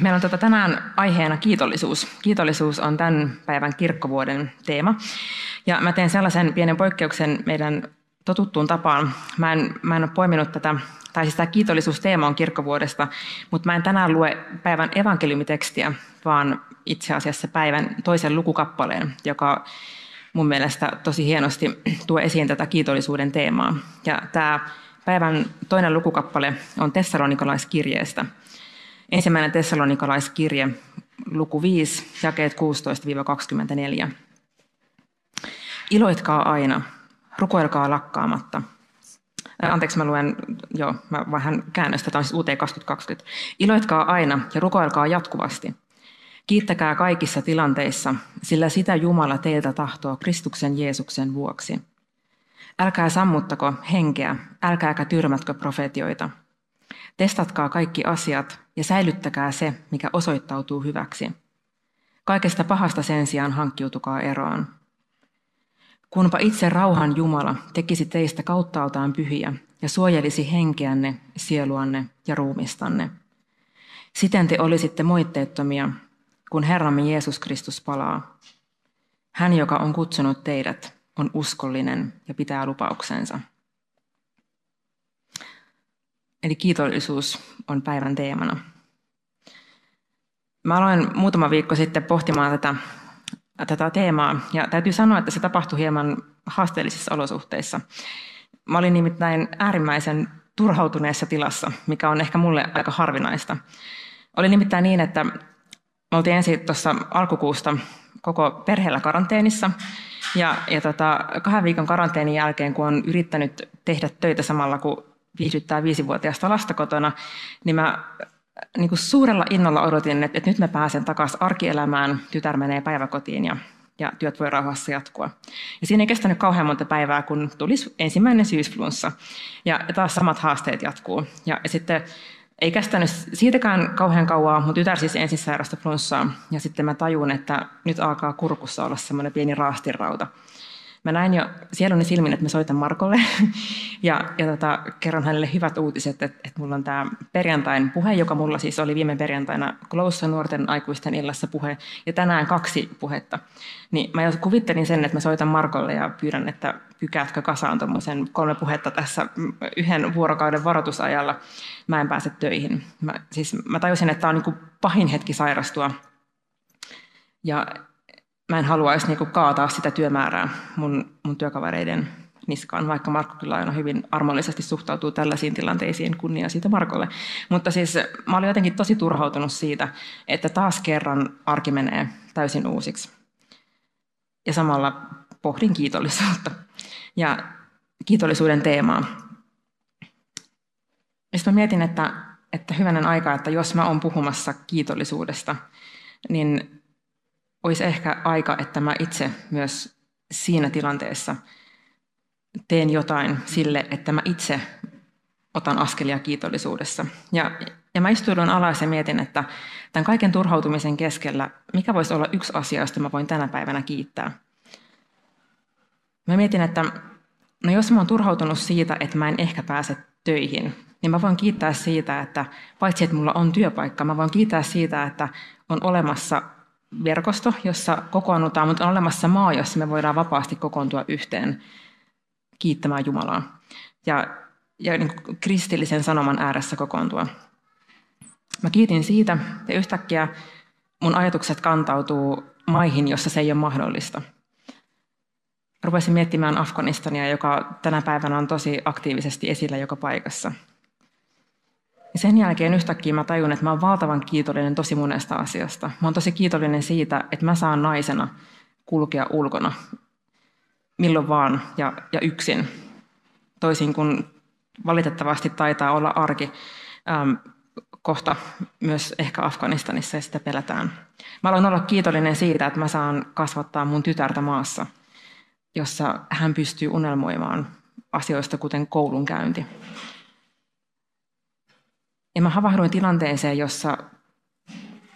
Meillä on tota tänään aiheena kiitollisuus. Kiitollisuus on tämän päivän kirkkovuoden teema. Ja mä teen sellaisen pienen poikkeuksen meidän totuttuun tapaan. Mä en, mä en ole poiminut tätä, tai siis tämä kiitollisuusteema on kirkkovuodesta, mutta mä en tänään lue päivän evankeliumitekstiä, vaan itse asiassa päivän toisen lukukappaleen, joka mun mielestä tosi hienosti tuo esiin tätä kiitollisuuden teemaa. Ja tämä päivän toinen lukukappale on Tessalonikalaiskirjeestä – Ensimmäinen tessalonikalaiskirje, luku 5, jakeet 16-24. Iloitkaa aina, rukoilkaa lakkaamatta. Anteeksi, mä luen, joo, mä vähän käännöstä, tämä on siis UT 2020. Iloitkaa aina ja rukoilkaa jatkuvasti. Kiittäkää kaikissa tilanteissa, sillä sitä Jumala teiltä tahtoo Kristuksen Jeesuksen vuoksi. Älkää sammuttako henkeä, älkääkä tyrmätkö profetioita – Testatkaa kaikki asiat ja säilyttäkää se, mikä osoittautuu hyväksi. Kaikesta pahasta sen sijaan hankkiutukaa eroon. Kunpa itse rauhan Jumala tekisi teistä kauttaaltaan pyhiä ja suojelisi henkeänne, sieluanne ja ruumistanne. Siten te olisitte moitteettomia, kun Herramme Jeesus Kristus palaa. Hän, joka on kutsunut teidät, on uskollinen ja pitää lupauksensa. Eli kiitollisuus on päivän teemana. Mä aloin muutama viikko sitten pohtimaan tätä, tätä teemaa, ja täytyy sanoa, että se tapahtui hieman haasteellisissa olosuhteissa. Mä olin nimittäin äärimmäisen turhautuneessa tilassa, mikä on ehkä mulle aika harvinaista. Oli nimittäin niin, että me oltiin ensin tuossa alkukuusta koko perheellä karanteenissa, ja, ja tota, kahden viikon karanteenin jälkeen, kun on yrittänyt tehdä töitä samalla, kun viihdyttää viisivuotiaasta lasta kotona, niin mä niin kuin suurella innolla odotin, että, nyt mä pääsen takaisin arkielämään, tytär menee päiväkotiin ja, ja työt voi rauhassa jatkua. Ja siinä ei kestänyt kauhean monta päivää, kun tuli ensimmäinen syysflunssa ja taas samat haasteet jatkuu. Ja, ja sitten ei kestänyt siitäkään kauhean kauaa, mutta tytär siis ensin sairasta flunssaa ja sitten mä tajun, että nyt alkaa kurkussa olla semmoinen pieni raastirauta. Mä näin jo sieluni silmin, että mä soitan Markolle ja, ja tota, kerron hänelle hyvät uutiset, että, että mulla on tämä perjantain puhe, joka mulla siis oli viime perjantaina Kloussa nuorten aikuisten illassa puhe ja tänään kaksi puhetta. Niin mä jo kuvittelin sen, että mä soitan Markolle ja pyydän, että pykäätkö kasaan tuommoisen kolme puhetta tässä yhden vuorokauden varoitusajalla. Mä en pääse töihin. Mä, siis mä tajusin, että tämä on niin pahin hetki sairastua. Ja mä en haluaisi niinku kaataa sitä työmäärää mun, mun työkavereiden niskaan, vaikka Markku kyllä aina hyvin armollisesti suhtautuu tällaisiin tilanteisiin, kunnia siitä Markolle. Mutta siis mä olin jotenkin tosi turhautunut siitä, että taas kerran arki menee täysin uusiksi. Ja samalla pohdin kiitollisuutta ja kiitollisuuden teemaa. Sitten mä mietin, että, että hyvänen aika, että jos mä oon puhumassa kiitollisuudesta, niin olisi ehkä aika, että mä itse myös siinä tilanteessa teen jotain sille, että mä itse otan askelia kiitollisuudessa. Ja, ja mä istuudun alas ja mietin, että tämän kaiken turhautumisen keskellä, mikä voisi olla yksi asia, josta mä voin tänä päivänä kiittää. Mä mietin, että no jos mä oon turhautunut siitä, että mä en ehkä pääse töihin, niin mä voin kiittää siitä, että paitsi että mulla on työpaikka, mä voin kiittää siitä, että on olemassa verkosto, jossa kokoonnutaan, mutta on olemassa maa, jossa me voidaan vapaasti kokoontua yhteen kiittämään Jumalaa ja, ja niin kristillisen sanoman ääressä kokoontua. Mä kiitin siitä ja yhtäkkiä mun ajatukset kantautuu maihin, jossa se ei ole mahdollista. Rupesin miettimään Afganistania, joka tänä päivänä on tosi aktiivisesti esillä joka paikassa – ja sen jälkeen yhtäkkiä mä tajun, että mä oon valtavan kiitollinen tosi monesta asiasta. Mä oon tosi kiitollinen siitä, että mä saan naisena kulkea ulkona milloin vaan ja, ja yksin. Toisin kuin valitettavasti taitaa olla arki ähm, kohta myös ehkä Afganistanissa ja sitä pelätään. Mä aloin olla kiitollinen siitä, että mä saan kasvattaa mun tytärtä maassa, jossa hän pystyy unelmoimaan asioista, kuten koulunkäynti. Ja mä havahduin tilanteeseen, jossa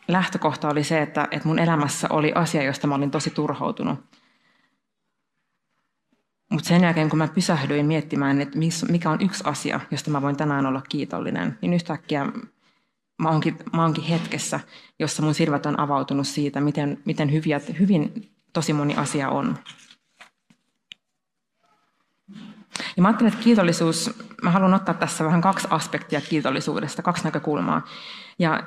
lähtökohta oli se, että, että mun elämässä oli asia, josta mä olin tosi turhautunut. Mutta sen jälkeen, kun mä pysähdyin miettimään, että mikä on yksi asia, josta mä voin tänään olla kiitollinen, niin yhtäkkiä mä oonkin, mä oonkin hetkessä, jossa mun silmät on avautunut siitä, miten, miten hyviä, hyvin tosi moni asia on. Ja mä ajattelen, että kiitollisuus, mä haluan ottaa tässä vähän kaksi aspektia kiitollisuudesta, kaksi näkökulmaa. Ja,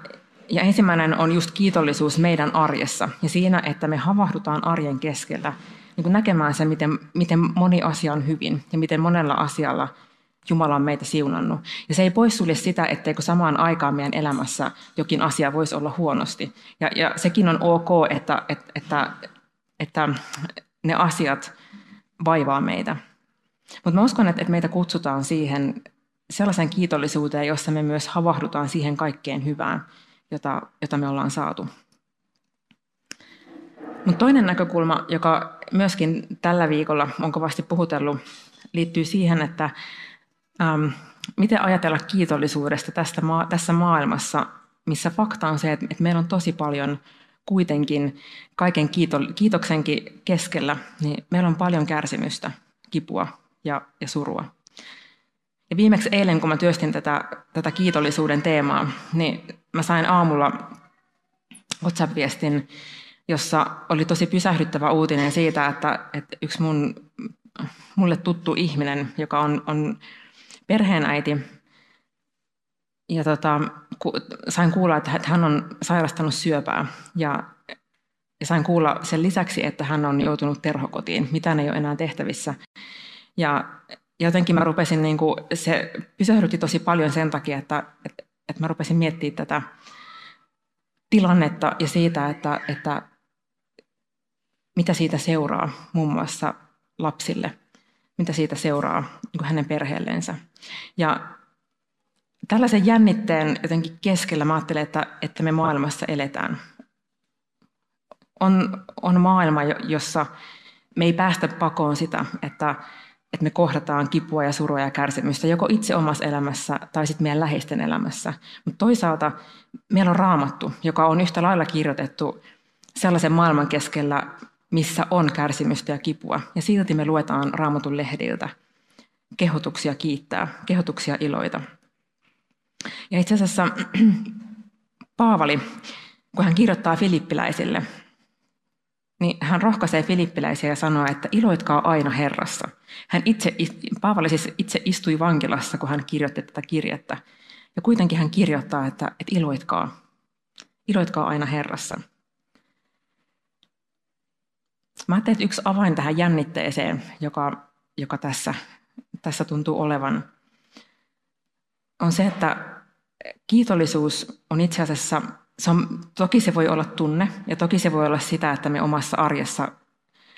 ja ensimmäinen on just kiitollisuus meidän arjessa ja siinä, että me havahdutaan arjen keskellä niin kuin näkemään se, miten, miten moni asia on hyvin ja miten monella asialla Jumala on meitä siunannut. Ja se ei poissulje sitä, etteikö samaan aikaan meidän elämässä jokin asia voisi olla huonosti. Ja, ja sekin on ok, että, että, että, että ne asiat vaivaa meitä. Mutta mä uskon, että, meitä kutsutaan siihen sellaisen kiitollisuuteen, jossa me myös havahdutaan siihen kaikkeen hyvään, jota, jota me ollaan saatu. Mutta toinen näkökulma, joka myöskin tällä viikolla on kovasti puhutellut, liittyy siihen, että ähm, miten ajatella kiitollisuudesta tästä maa, tässä maailmassa, missä fakta on se, että, että meillä on tosi paljon kuitenkin kaiken kiito, kiitoksenkin keskellä, niin meillä on paljon kärsimystä, kipua ja, ja surua. Ja viimeksi eilen, kun mä työstin tätä, tätä kiitollisuuden teemaa, niin mä sain aamulla WhatsApp-viestin jossa oli tosi pysähdyttävä uutinen siitä, että, että yksi mun, mulle tuttu ihminen, joka on, on perheenäiti, ja tota, ku, sain kuulla, että hän on sairastanut syöpää. Ja, ja sain kuulla sen lisäksi, että hän on joutunut terhokotiin. Mitään ei ole enää tehtävissä. Ja jotenkin mä rupesin, niin kuin, se pysähdytti tosi paljon sen takia, että, että, että mä rupesin miettimään tätä tilannetta ja siitä, että, että mitä siitä seuraa muun muassa lapsille, mitä siitä seuraa niin hänen perheellensä. Ja tällaisen jännitteen jotenkin keskellä mä ajattelen, että, että me maailmassa eletään. On, on maailma, jossa me ei päästä pakoon sitä, että, että me kohdataan kipua ja surua ja kärsimystä, joko itse omassa elämässä tai sitten meidän läheisten elämässä. Mutta toisaalta meillä on raamattu, joka on yhtä lailla kirjoitettu sellaisen maailman keskellä, missä on kärsimystä ja kipua. Ja silti me luetaan raamatun lehdiltä kehotuksia kiittää, kehotuksia iloita. Ja itse asiassa Paavali, kun hän kirjoittaa filippiläisille, niin hän rohkaisee filippiläisiä ja sanoo, että iloitkaa aina Herrassa. Hän itse, Paavali siis itse istui vankilassa, kun hän kirjoitti tätä kirjettä. Ja kuitenkin hän kirjoittaa, että, että iloitkaa, iloitkaa aina Herrassa. Mä ajattelin, että yksi avain tähän jännitteeseen, joka, joka tässä, tässä tuntuu olevan, on se, että kiitollisuus on itse asiassa, se on, toki se voi olla tunne ja toki se voi olla sitä, että me omassa arjessa,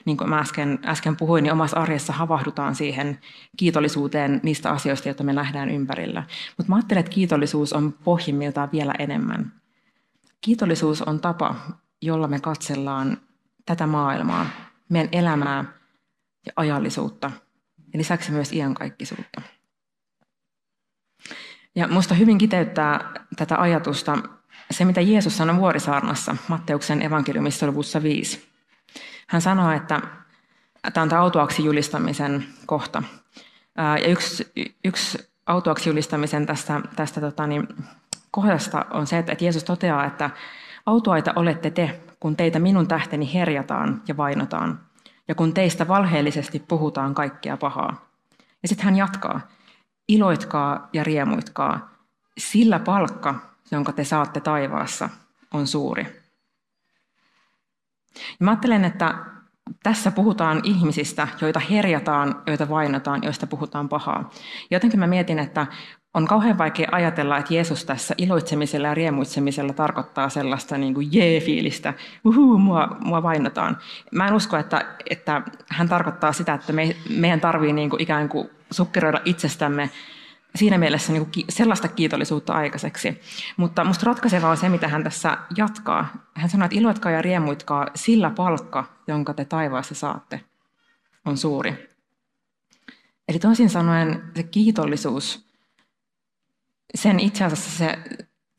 niin kuin mä äsken, äsken puhuin, niin omassa arjessa havahdutaan siihen kiitollisuuteen niistä asioista, joita me nähdään ympärillä. Mutta mä ajattelen, että kiitollisuus on pohjimmiltaan vielä enemmän. Kiitollisuus on tapa, jolla me katsellaan tätä maailmaa, meidän elämää ja ajallisuutta ja lisäksi myös iankaikkisuutta. Ja minusta hyvin kiteyttää tätä ajatusta se, mitä Jeesus sanoi vuorisaarnassa Matteuksen evankeliumissa luvussa 5. Hän sanoi, että tämä on tämä autuaksi julistamisen kohta. Ja yksi, yksi autuaksi julistamisen tästä, tästä tota niin, kohdasta on se, että Jeesus toteaa, että autuaita olette te, kun teitä minun tähteni herjataan ja vainotaan, ja kun teistä valheellisesti puhutaan kaikkea pahaa. Ja sitten hän jatkaa, iloitkaa ja riemuitkaa, sillä palkka, jonka te saatte taivaassa, on suuri. Ja mä ajattelen, että tässä puhutaan ihmisistä, joita herjataan, joita vainotaan, joista puhutaan pahaa. Jotenkin mä mietin, että on kauhean vaikea ajatella, että Jeesus tässä iloitsemisella ja riemuitsemisella tarkoittaa sellaista niin kuin jee-fiilistä, uhuu, mua, mua vainotaan. Mä en usko, että, että hän tarkoittaa sitä, että me, meidän tarvii niin kuin ikään kuin sukkeroida itsestämme siinä mielessä niin kuin sellaista kiitollisuutta aikaiseksi. Mutta minusta ratkaiseva on se, mitä hän tässä jatkaa. Hän sanoo, että iloitkaa ja riemuitkaa, sillä palkka, jonka te taivaassa saatte, on suuri. Eli toisin sanoen se kiitollisuus, sen itse asiassa se,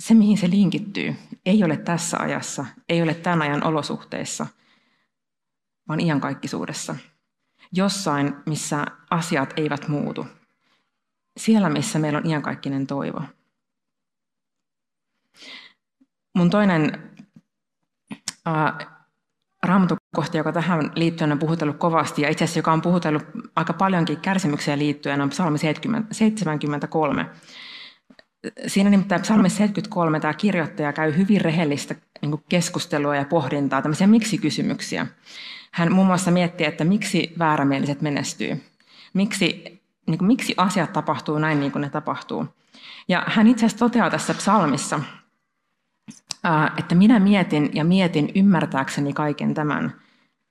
se, mihin se linkittyy, ei ole tässä ajassa, ei ole tämän ajan olosuhteissa, vaan iankaikkisuudessa. Jossain, missä asiat eivät muutu – siellä, missä meillä on iankaikkinen toivo. Mun toinen äh, raamatukohta, joka tähän liittyen on puhutellut kovasti, ja itse asiassa joka on puhutellut aika paljonkin kärsimykseen liittyen, on psalmi 73. Siinä nimittäin psalmi 73 tämä kirjoittaja käy hyvin rehellistä niin keskustelua ja pohdintaa, tämmöisiä miksi-kysymyksiä. Hän muun muassa miettii, että miksi väärämieliset menestyy, miksi niin kuin, miksi asiat tapahtuu näin niin kuin ne tapahtuu. Ja hän itse asiassa toteaa tässä psalmissa, että minä mietin ja mietin ymmärtääkseni kaiken tämän,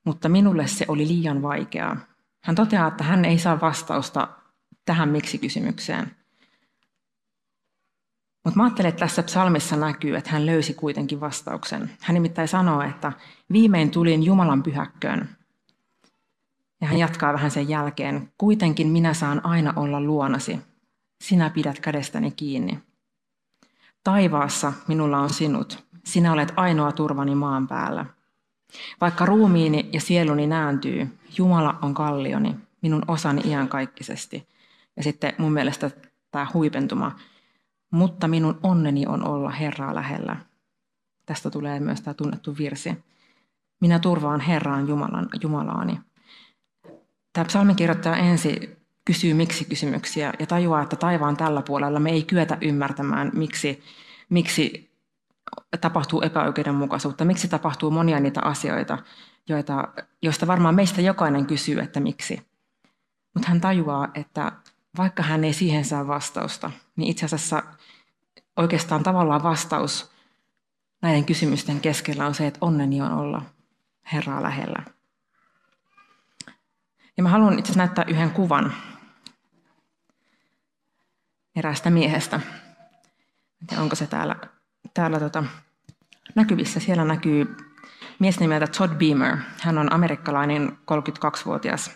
mutta minulle se oli liian vaikeaa. Hän toteaa, että hän ei saa vastausta tähän miksi-kysymykseen. Mutta mä ajattelen, että tässä psalmissa näkyy, että hän löysi kuitenkin vastauksen. Hän nimittäin sanoo, että viimein tulin Jumalan pyhäkköön. Ja hän jatkaa vähän sen jälkeen, kuitenkin minä saan aina olla luonasi. Sinä pidät kädestäni kiinni. Taivaassa minulla on sinut. Sinä olet ainoa turvani maan päällä. Vaikka ruumiini ja sieluni nääntyy, Jumala on kallioni, minun osani iankaikkisesti. Ja sitten mun mielestä tämä huipentuma, mutta minun onneni on olla Herraa lähellä. Tästä tulee myös tämä tunnettu virsi. Minä turvaan Herraan Jumalan, Jumalaani. Tämä psalminkirjoittaja ensi kysyy miksi-kysymyksiä ja tajuaa, että taivaan tällä puolella me ei kyetä ymmärtämään, miksi, miksi tapahtuu epäoikeudenmukaisuutta, miksi tapahtuu monia niitä asioita, joita, joista varmaan meistä jokainen kysyy, että miksi. Mutta hän tajuaa, että vaikka hän ei siihen saa vastausta, niin itse asiassa oikeastaan tavallaan vastaus näiden kysymysten keskellä on se, että onneni on olla Herraa lähellä. Ja mä haluan itse näyttää yhden kuvan eräästä miehestä. En onko se täällä, täällä tota, näkyvissä. Siellä näkyy mies nimeltä Todd Beamer. Hän on amerikkalainen 32-vuotias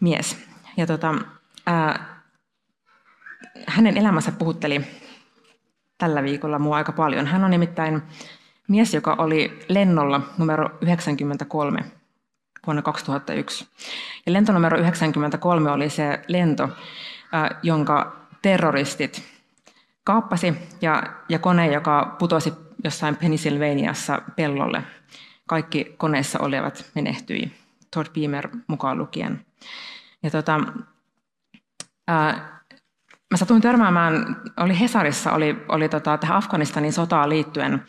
mies. Ja tota, ää, hänen elämänsä puhutteli tällä viikolla mua aika paljon. Hän on nimittäin mies, joka oli lennolla numero 93 vuonna 2001. Ja lentonumero 93 oli se lento, jonka terroristit kaappasi ja, ja kone, joka putosi jossain Pennsylvaniassa pellolle. Kaikki koneessa olevat menehtyi, Todd Beamer mukaan lukien. Ja tota, ää, mä satuin törmäämään, oli Hesarissa, oli, oli tota, tähän Afganistanin sotaan liittyen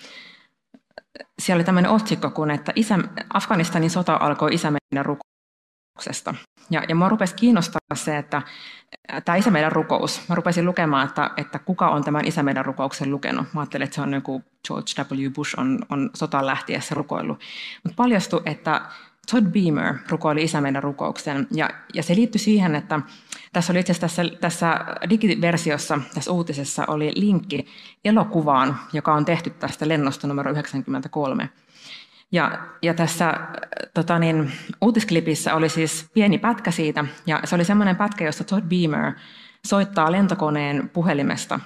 siellä oli tämmöinen otsikko kun, että isä, Afganistanin sota alkoi isä meidän rukouksesta. Ja, ja mua rupesi kiinnostaa se, että tämä isä meidän rukous, mä rupesin lukemaan, että, että kuka on tämän isä meidän rukouksen lukenut. Mä ajattelin, että se on joku George W. Bush on, on sotaan lähtiessä rukoillut. Mutta paljastui, että Todd Beamer rukoili isä meidän rukouksen. Ja, ja se liittyi siihen, että tässä oli itse asiassa tässä, tässä digiversiossa, tässä uutisessa oli linkki elokuvaan, joka on tehty tästä lennosta numero 93. Ja, ja tässä tota niin, uutisklipissä oli siis pieni pätkä siitä, ja se oli semmoinen pätkä, jossa Todd Beamer soittaa lentokoneen puhelimesta.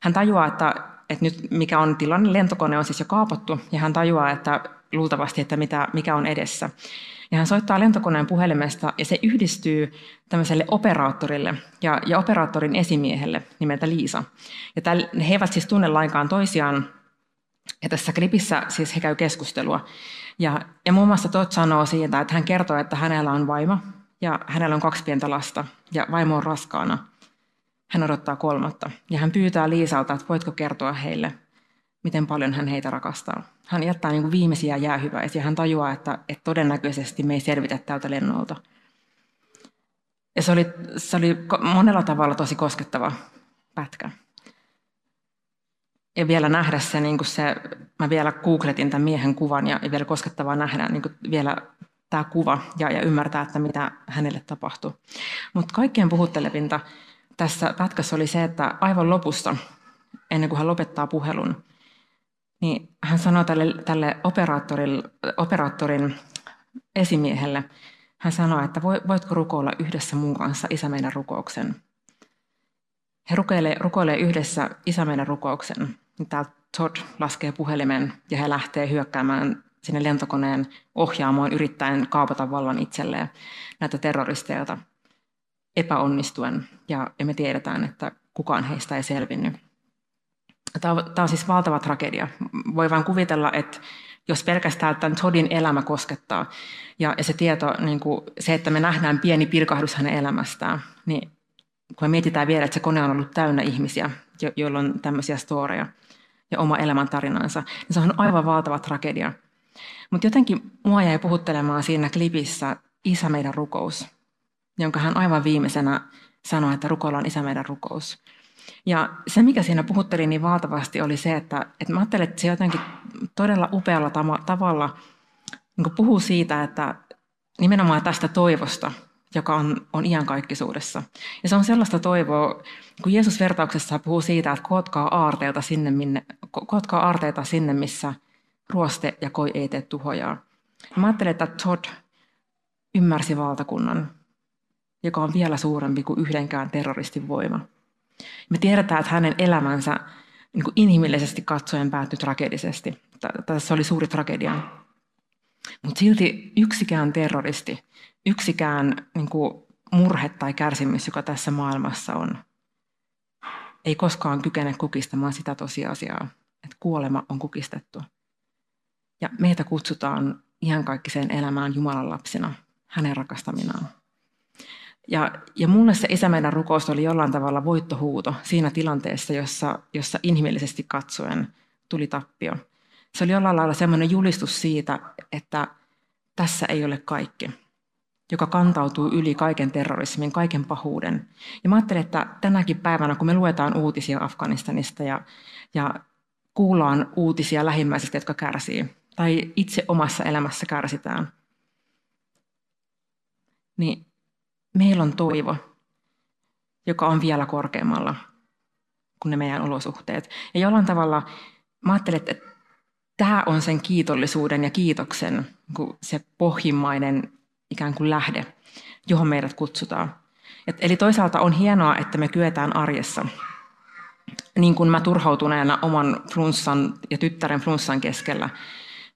Hän tajuaa, että, että nyt mikä on tilanne, lentokone on siis jo kaapattu, ja hän tajuaa, että luultavasti, että mitä, mikä on edessä. Ja hän soittaa lentokoneen puhelimesta ja se yhdistyy tämmöiselle operaattorille ja, ja operaattorin esimiehelle nimeltä Liisa. Ja täl, he eivät siis tunne lainkaan toisiaan. Ja tässä klipissä siis he käy keskustelua. Ja, ja muun muassa Todd sanoo siitä, että hän kertoo, että hänellä on vaimo ja hänellä on kaksi pientä lasta ja vaimo on raskaana. Hän odottaa kolmatta ja hän pyytää Liisalta, että voitko kertoa heille, miten paljon hän heitä rakastaa. Hän jättää niin kuin viimeisiä jäähyväisiä. Hän tajuaa, että, että todennäköisesti me ei selvitä tältä lennolta. Ja se oli, se oli monella tavalla tosi koskettava pätkä. Ja vielä nähdä se, niin kuin se, mä vielä googletin tämän miehen kuvan ja vielä koskettavaa nähdä niin kuin vielä tämä kuva ja, ja ymmärtää, että mitä hänelle tapahtui. Mutta kaikkien puhuttelevinta tässä pätkässä oli se, että aivan lopussa, ennen kuin hän lopettaa puhelun, niin hän sanoi tälle, tälle operaattorin esimiehelle, hän sanoi, että voitko rukoilla yhdessä mun kanssa Isä meidän rukouksen. He rukoilee, rukoilee yhdessä Isä meidän rukouksen. Täältä Todd laskee puhelimen ja he lähtee hyökkäämään sinne lentokoneen ohjaamoon yrittäen kaapata vallan itselleen näitä terroristeja epäonnistuen. Ja me tiedetään, että kukaan heistä ei selvinnyt. Tämä on, siis valtava tragedia. Voi vain kuvitella, että jos pelkästään tämän Todin elämä koskettaa ja, se tieto, niin kuin se, että me nähdään pieni pilkahdus hänen elämästään, niin kun me mietitään vielä, että se kone on ollut täynnä ihmisiä, jo, joilla on tämmöisiä storeja ja oma elämäntarinansa, niin se on aivan valtava tragedia. Mutta jotenkin mua jäi puhuttelemaan siinä klipissä Isä meidän rukous, jonka hän aivan viimeisenä sanoi, että rukoillaan Isä meidän rukous. Ja se, mikä siinä puhutteli niin valtavasti, oli se, että, että mä ajattelin, että se jotenkin todella upealla tavalla niin puhuu siitä, että nimenomaan tästä toivosta, joka on, on iankaikkisuudessa. Ja se on sellaista toivoa, kun Jeesus vertauksessa puhuu siitä, että kootkaa aarteita sinne, minne, kootkaa aarteita sinne missä ruoste ja koi ei tee tuhojaa. Ja mä ajattelen, että Todd ymmärsi valtakunnan, joka on vielä suurempi kuin yhdenkään terroristin voima. Me tiedetään, että hänen elämänsä niin kuin inhimillisesti katsoen päättyi tragedisesti. Tässä oli suuri tragedia. Mutta silti yksikään terroristi, yksikään niin kuin murhe tai kärsimys, joka tässä maailmassa on, ei koskaan kykene kukistamaan sitä tosiasiaa, että kuolema on kukistettu. Ja meitä kutsutaan ihan kaikkiseen elämään Jumalan lapsina, hänen rakastaminaan. Ja, ja mulle se Isä meidän rukous oli jollain tavalla voittohuuto siinä tilanteessa, jossa, jossa inhimillisesti katsoen tuli tappio. Se oli jollain lailla semmoinen julistus siitä, että tässä ei ole kaikki, joka kantautuu yli kaiken terrorismin, kaiken pahuuden. Ja mä ajattelen, että tänäkin päivänä, kun me luetaan uutisia Afganistanista ja, ja kuullaan uutisia lähimmäisistä, jotka kärsii, tai itse omassa elämässä kärsitään, niin meillä on toivo, joka on vielä korkeammalla kuin ne meidän olosuhteet. Ja jollain tavalla mä ajattelen, että tämä on sen kiitollisuuden ja kiitoksen se pohjimmainen ikään kuin lähde, johon meidät kutsutaan. Et, eli toisaalta on hienoa, että me kyetään arjessa. Niin kuin mä turhautuneena oman flunssan ja tyttären flunssan keskellä,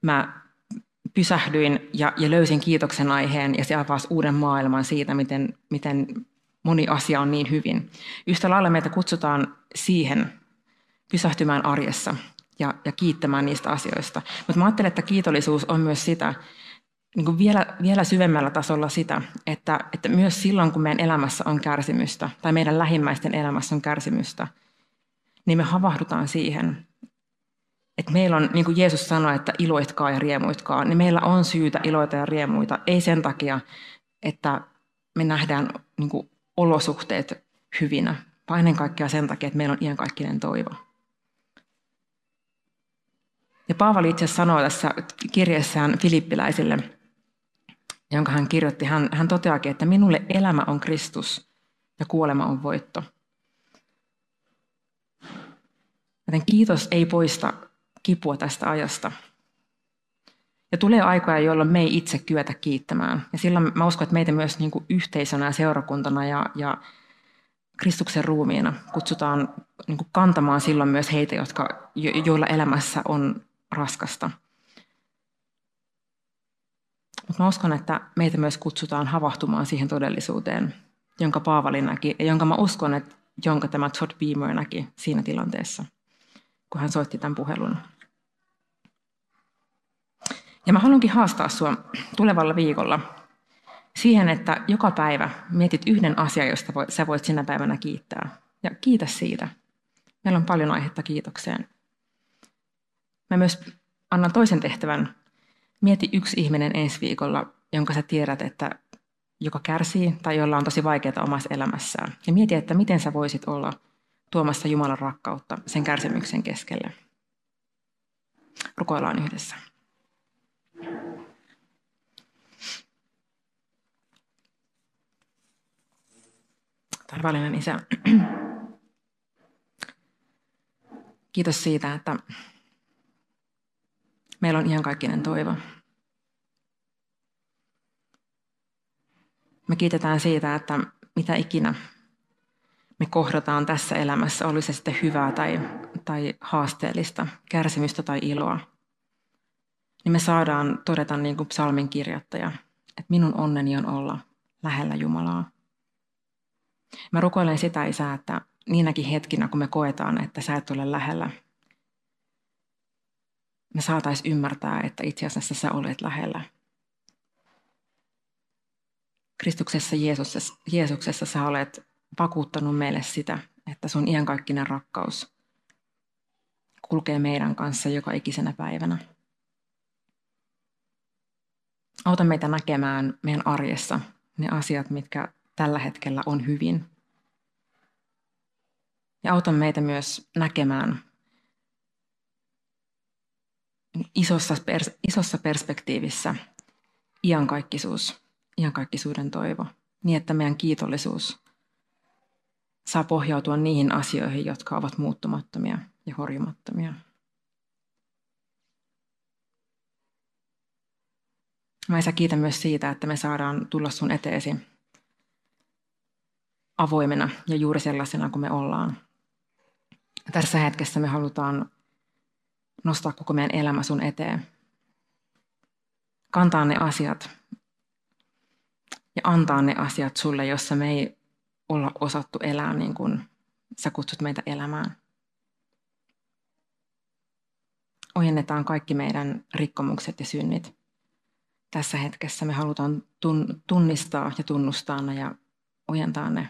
mä pysähdyin ja, ja löysin kiitoksen aiheen ja se avasi uuden maailman siitä, miten, miten moni asia on niin hyvin. Yhtä lailla meitä kutsutaan siihen pysähtymään arjessa ja, ja kiittämään niistä asioista. Mutta mä ajattelen, että kiitollisuus on myös sitä, niin kuin vielä, vielä syvemmällä tasolla sitä, että, että myös silloin, kun meidän elämässä on kärsimystä tai meidän lähimmäisten elämässä on kärsimystä, niin me havahdutaan siihen, että meillä on, niin kuin Jeesus sanoi, että iloitkaa ja riemuitkaa, niin meillä on syytä iloita ja riemuita. Ei sen takia, että me nähdään niin kuin olosuhteet hyvinä, vaan ennen kaikkea sen takia, että meillä on iankaikkinen toivo. Ja Paavali itse sanoo tässä kirjeessään filippiläisille, jonka hän kirjoitti, hän, hän toteakin, että minulle elämä on Kristus ja kuolema on voitto. Joten kiitos ei poista kipua tästä ajasta. Ja tulee aikoja, jolloin me ei itse kyetä kiittämään. Ja silloin mä uskon, että meitä myös niin kuin yhteisönä ja seurakuntana ja, ja Kristuksen ruumiina kutsutaan niin kuin kantamaan silloin myös heitä, jotka, joilla elämässä on raskasta. Mutta mä uskon, että meitä myös kutsutaan havahtumaan siihen todellisuuteen, jonka Paavali näki ja jonka mä uskon, että jonka tämä Todd Beamer näki siinä tilanteessa, kun hän soitti tämän puhelun. Ja mä haluankin haastaa sinua tulevalla viikolla siihen, että joka päivä mietit yhden asian, josta sä voit sinä päivänä kiittää. Ja kiitä siitä. Meillä on paljon aihetta kiitokseen. Mä myös annan toisen tehtävän. Mieti yksi ihminen ensi viikolla, jonka sä tiedät, että joka kärsii tai jolla on tosi vaikeaa omassa elämässään. Ja mieti, että miten sä voisit olla tuomassa Jumalan rakkautta sen kärsimyksen keskelle. Rukoillaan yhdessä. Taivallinen Isä, kiitos siitä, että meillä on ihan kaikkinen toivo. Me kiitetään siitä, että mitä ikinä me kohdataan tässä elämässä, oli se sitten hyvää tai, tai haasteellista, kärsimystä tai iloa, niin me saadaan todeta niin kuin psalmin kirjoittaja, että minun onneni on olla lähellä Jumalaa. Mä rukoilen sitä, Isä, että niinäkin hetkinä, kun me koetaan, että sä et ole lähellä, me saataisiin ymmärtää, että itse asiassa sä olet lähellä. Kristuksessa Jeesuksessa, Jeesuksessa sä olet vakuuttanut meille sitä, että sun iankaikkinen rakkaus kulkee meidän kanssa joka ikisenä päivänä. Auta meitä näkemään meidän arjessa ne asiat, mitkä tällä hetkellä on hyvin. Ja auta meitä myös näkemään isossa, pers- isossa perspektiivissä iankaikkisuus, iankaikkisuuden toivo, niin että meidän kiitollisuus saa pohjautua niihin asioihin, jotka ovat muuttumattomia ja horjumattomia. Mä Isä kiitän myös siitä, että me saadaan tulla sun eteesi avoimena ja juuri sellaisena kuin me ollaan. Tässä hetkessä me halutaan nostaa koko meidän elämä sun eteen. Kantaa ne asiat ja antaa ne asiat sulle, jossa me ei olla osattu elää niin kuin sä kutsut meitä elämään. Ojennetaan kaikki meidän rikkomukset ja synnit. Tässä hetkessä me halutaan tunnistaa ja tunnustaa ne ja ojentaa ne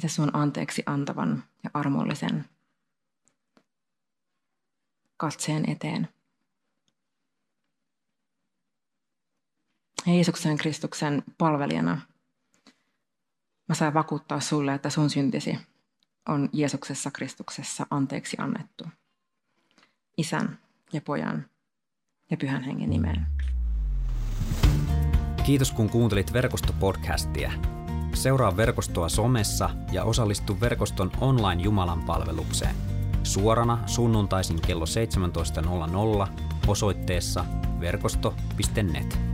se sun anteeksi antavan ja armollisen katseen eteen. Jeesuksen Kristuksen palvelijana Mä saan vakuuttaa sulle, että sun syntisi on Jeesuksessa Kristuksessa anteeksi annettu. Isän ja pojan ja pyhän hengen nimeen. Kiitos kun kuuntelit verkostopodcastia. Seuraa verkostoa somessa ja osallistu verkoston online Jumalan palvelukseen. Suorana sunnuntaisin kello 17.00 osoitteessa verkosto.net.